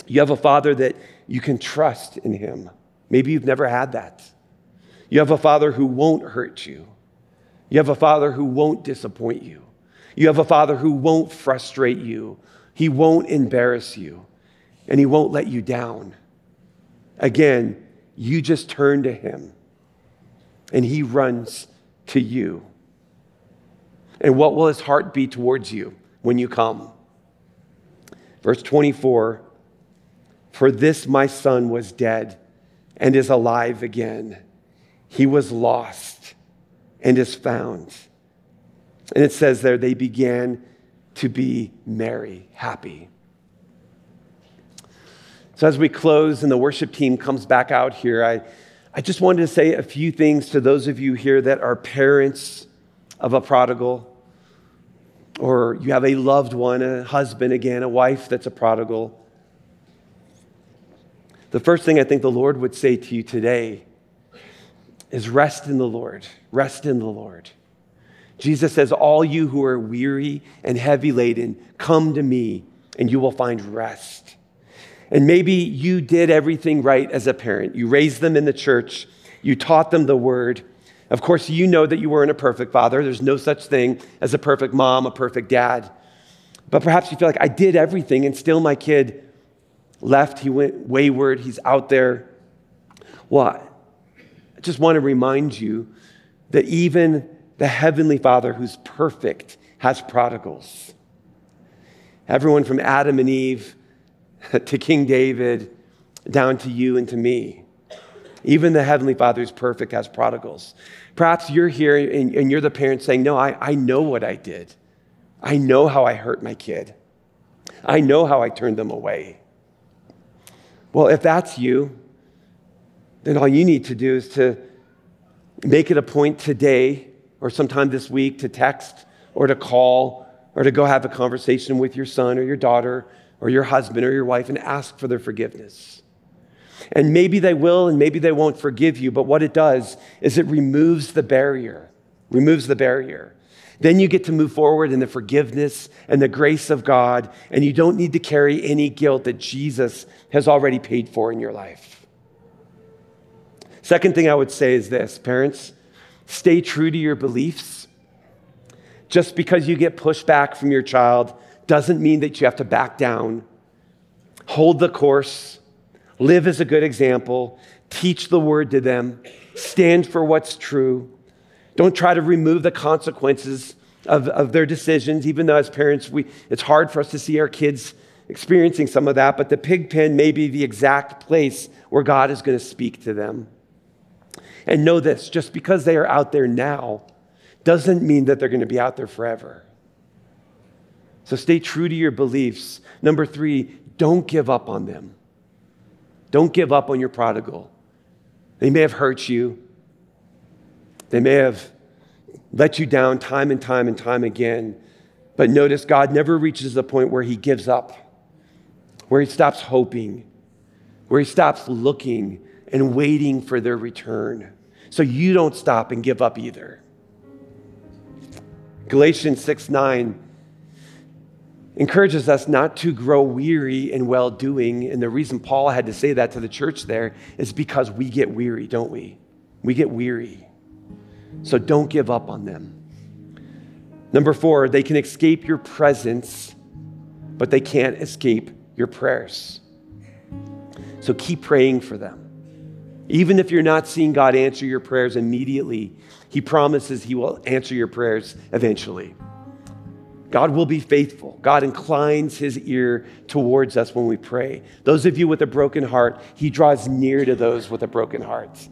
B: You have a Father that you can trust in Him. Maybe you've never had that. You have a Father who won't hurt you. You have a Father who won't disappoint you. You have a Father who won't frustrate you. He won't embarrass you, and He won't let you down. Again, you just turn to Him, and He runs to you. And what will His heart be towards you? When you come. Verse 24 For this my son was dead and is alive again. He was lost and is found. And it says there, they began to be merry, happy. So, as we close and the worship team comes back out here, I, I just wanted to say a few things to those of you here that are parents of a prodigal or you have a loved one, a husband again, a wife that's a prodigal. The first thing I think the Lord would say to you today is rest in the Lord. Rest in the Lord. Jesus says, All you who are weary and heavy laden, come to me and you will find rest. And maybe you did everything right as a parent. You raised them in the church, you taught them the word. Of course, you know that you weren't a perfect father. There's no such thing as a perfect mom, a perfect dad. But perhaps you feel like I did everything and still my kid left. He went wayward. He's out there. What? I just want to remind you that even the Heavenly Father, who's perfect, has prodigals. Everyone from Adam and Eve to King David down to you and to me. Even the Heavenly Father is perfect as prodigals. Perhaps you're here and, and you're the parent saying, No, I, I know what I did. I know how I hurt my kid. I know how I turned them away. Well, if that's you, then all you need to do is to make it a point today or sometime this week to text or to call or to go have a conversation with your son or your daughter or your husband or your wife and ask for their forgiveness. And maybe they will and maybe they won't forgive you, but what it does is it removes the barrier, removes the barrier. Then you get to move forward in the forgiveness and the grace of God, and you don't need to carry any guilt that Jesus has already paid for in your life. Second thing I would say is this parents, stay true to your beliefs. Just because you get pushback from your child doesn't mean that you have to back down. Hold the course, live as a good example, teach the word to them, stand for what's true. Don't try to remove the consequences of, of their decisions, even though as parents, we, it's hard for us to see our kids experiencing some of that, but the pig pen may be the exact place where God is going to speak to them. And know this just because they are out there now doesn't mean that they're going to be out there forever. So stay true to your beliefs. Number three, don't give up on them. Don't give up on your prodigal. They may have hurt you, they may have let you down time and time and time again. But notice God never reaches the point where he gives up, where he stops hoping, where he stops looking and waiting for their return. So you don't stop and give up either. Galatians 6 9 encourages us not to grow weary in well doing. And the reason Paul had to say that to the church there is because we get weary, don't we? We get weary. So don't give up on them. Number four, they can escape your presence, but they can't escape your prayers. So keep praying for them. Even if you're not seeing God answer your prayers immediately, He promises He will answer your prayers eventually. God will be faithful. God inclines his ear towards us when we pray. Those of you with a broken heart, he draws near to those with a broken heart.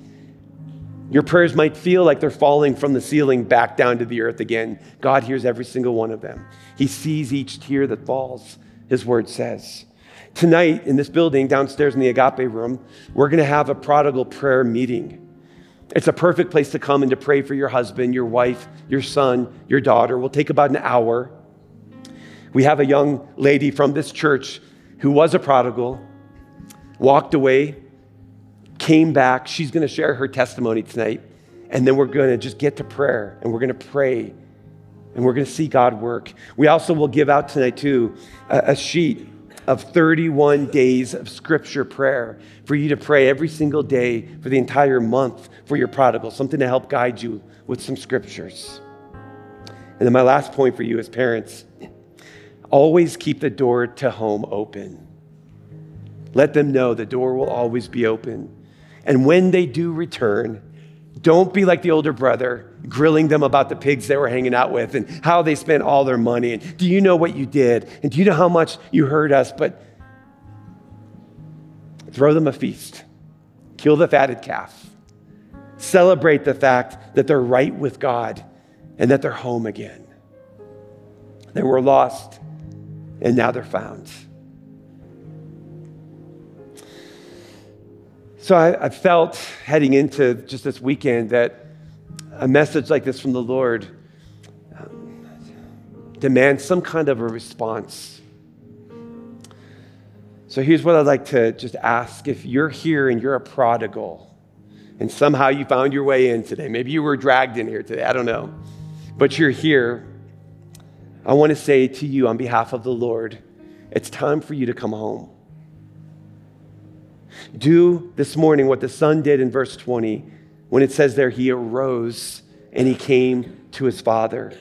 B: Your prayers might feel like they're falling from the ceiling back down to the earth again. God hears every single one of them. He sees each tear that falls, his word says. Tonight, in this building downstairs in the agape room, we're going to have a prodigal prayer meeting. It's a perfect place to come and to pray for your husband, your wife, your son, your daughter. We'll take about an hour. We have a young lady from this church who was a prodigal, walked away, came back. She's going to share her testimony tonight. And then we're going to just get to prayer and we're going to pray and we're going to see God work. We also will give out tonight, too, a, a sheet of 31 days of scripture prayer for you to pray every single day for the entire month for your prodigal, something to help guide you with some scriptures. And then my last point for you as parents Always keep the door to home open. Let them know the door will always be open. And when they do return, don't be like the older brother, grilling them about the pigs they were hanging out with and how they spent all their money. And do you know what you did? And do you know how much you hurt us? But throw them a feast, kill the fatted calf, celebrate the fact that they're right with God and that they're home again. They were lost and now they're found. So I, I, felt heading into just this weekend that a message like this from the Lord um, demands some kind of a response. So here's what I'd like to just ask if you're here and you're a prodigal and somehow you found your way in today, maybe you were dragged in here today, I don't know. but you're here, I want to say to you on behalf of the Lord, it's time for you to come home. Do this morning what the Son did in verse 20 when it says there, he arose and he came to his Father.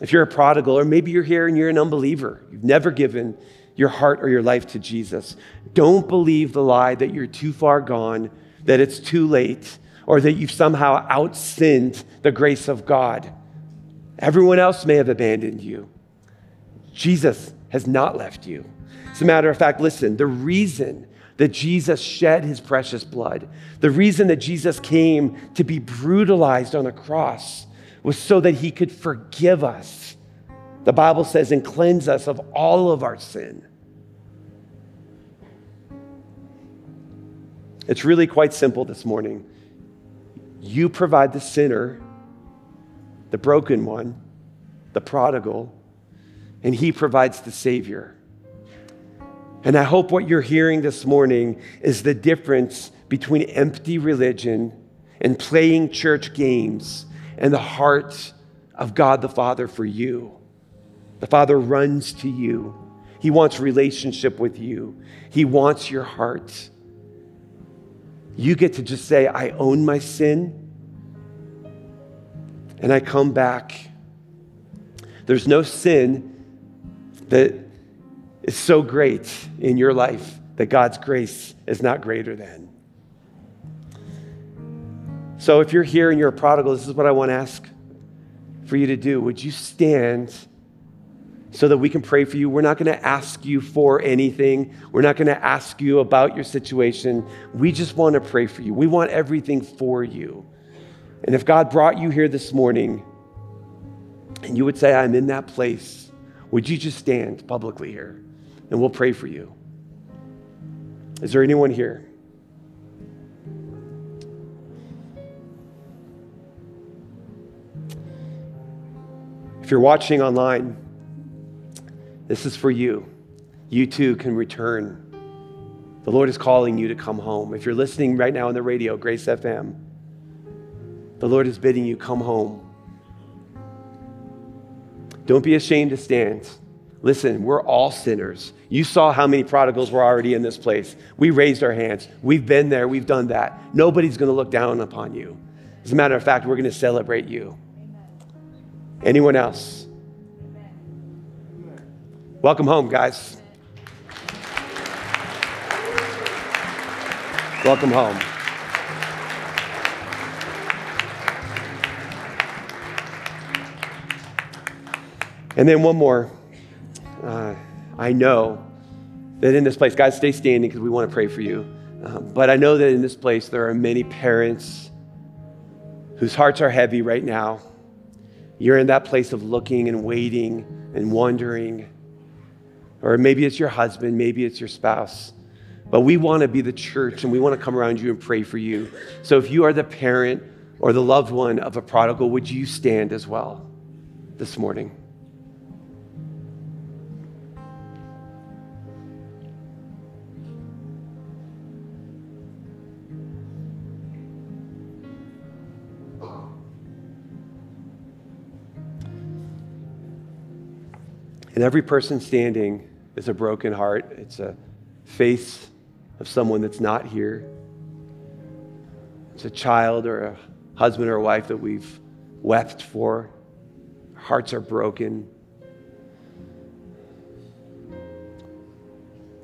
B: If you're a prodigal, or maybe you're here and you're an unbeliever, you've never given your heart or your life to Jesus, don't believe the lie that you're too far gone, that it's too late, or that you've somehow outsinned the grace of God. Everyone else may have abandoned you. Jesus has not left you. As a matter of fact, listen, the reason that Jesus shed his precious blood, the reason that Jesus came to be brutalized on a cross was so that he could forgive us. The Bible says, and cleanse us of all of our sin. It's really quite simple this morning. You provide the sinner the broken one, the prodigal, and he provides the Savior. And I hope what you're hearing this morning is the difference between empty religion and playing church games and the heart of God the Father for you. The Father runs to you. He wants relationship with you. He wants your heart. You get to just say, I own my sin and I come back. There's no sin that is so great in your life that God's grace is not greater than. So if you're here and you're a prodigal, this is what I want to ask for you to do. Would you stand so that we can pray for you? We're not going to ask you for anything. We're not going to ask you about your situation. We just want to pray for you. We want everything for you. And if God brought you here this morning and you would say, I'm in that place, would you just stand publicly here and we'll pray for you? Is there anyone here? If you're watching online, this is for you. You too can return. The Lord is calling you to come home. If you're listening right now on the radio, Grace FM, the Lord is bidding you, come home. Don't be ashamed to stand. Listen, we're all sinners. You saw how many prodigals were already in this place. We raised our hands. We've been there. We've done that. Nobody's going to look down upon you. As a matter of fact, we're going to celebrate you. Anyone else? Welcome home, guys. Welcome home. And then one more. Uh, I know that in this place, guys, stay standing because we want to pray for you. Uh, but I know that in this place, there are many parents whose hearts are heavy right now. You're in that place of looking and waiting and wondering. Or maybe it's your husband, maybe it's your spouse. But we want to be the church and we want to come around you and pray for you. So if you are the parent or the loved one of a prodigal, would you stand as well this morning? And every person standing is a broken heart. It's a face of someone that's not here. It's a child or a husband or a wife that we've wept for. Hearts are broken.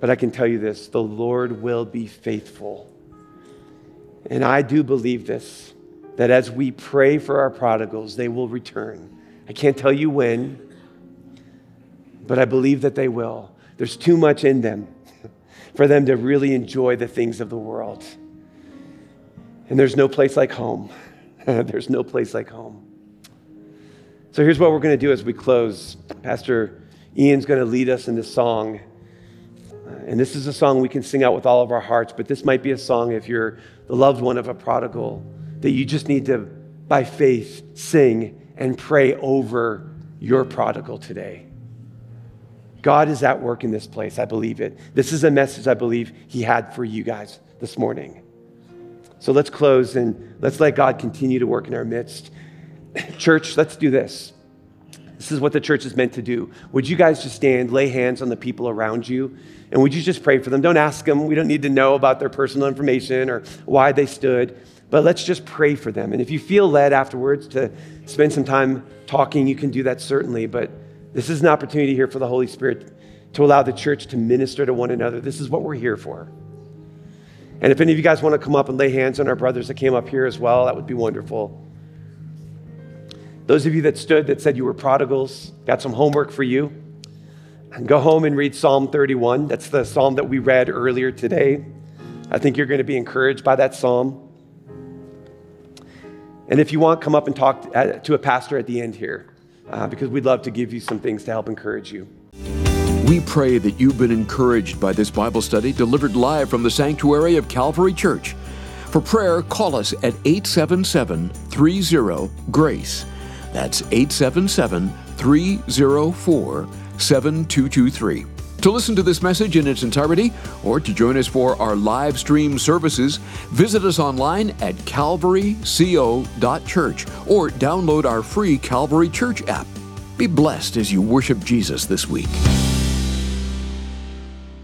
B: But I can tell you this the Lord will be faithful. And I do believe this that as we pray for our prodigals, they will return. I can't tell you when but I believe that they will. There's too much in them for them to really enjoy the things of the world. And there's no place like home. there's no place like home. So here's what we're going to do as we close. Pastor Ian's going to lead us in this song. And this is a song we can sing out with all of our hearts, but this might be a song if you're the loved one of a prodigal that you just need to, by faith, sing and pray over your prodigal today. God is at work in this place. I believe it. This is a message I believe He had for you guys this morning. So let's close and let's let God continue to work in our midst. church, let's do this. This is what the church is meant to do. Would you guys just stand, lay hands on the people around you, and would you just pray for them? Don't ask them. We don't need to know about their personal information or why they stood, but let's just pray for them. And if you feel led afterwards to spend some time talking, you can do that certainly. But this is an opportunity here for the Holy Spirit to allow the church to minister to one another. This is what we're here for. And if any of you guys want to come up and lay hands on our brothers that came up here as well, that would be wonderful. Those of you that stood that said you were prodigals, got some homework for you. And go home and read Psalm 31. That's the psalm that we read earlier today. I think you're going to be encouraged by that psalm. And if you want, come up and talk uh, to a pastor at the end here, uh, because we'd love to give you some things to help encourage you.
A: We pray that you've been encouraged by this Bible study delivered live from the sanctuary of Calvary Church. For prayer, call us at 877 30 GRACE. That's 877 304 7223. To listen to this message in its entirety or to join us for our live stream services, visit us online at calvaryco.church or download our free Calvary Church app. Be blessed as you worship Jesus this week.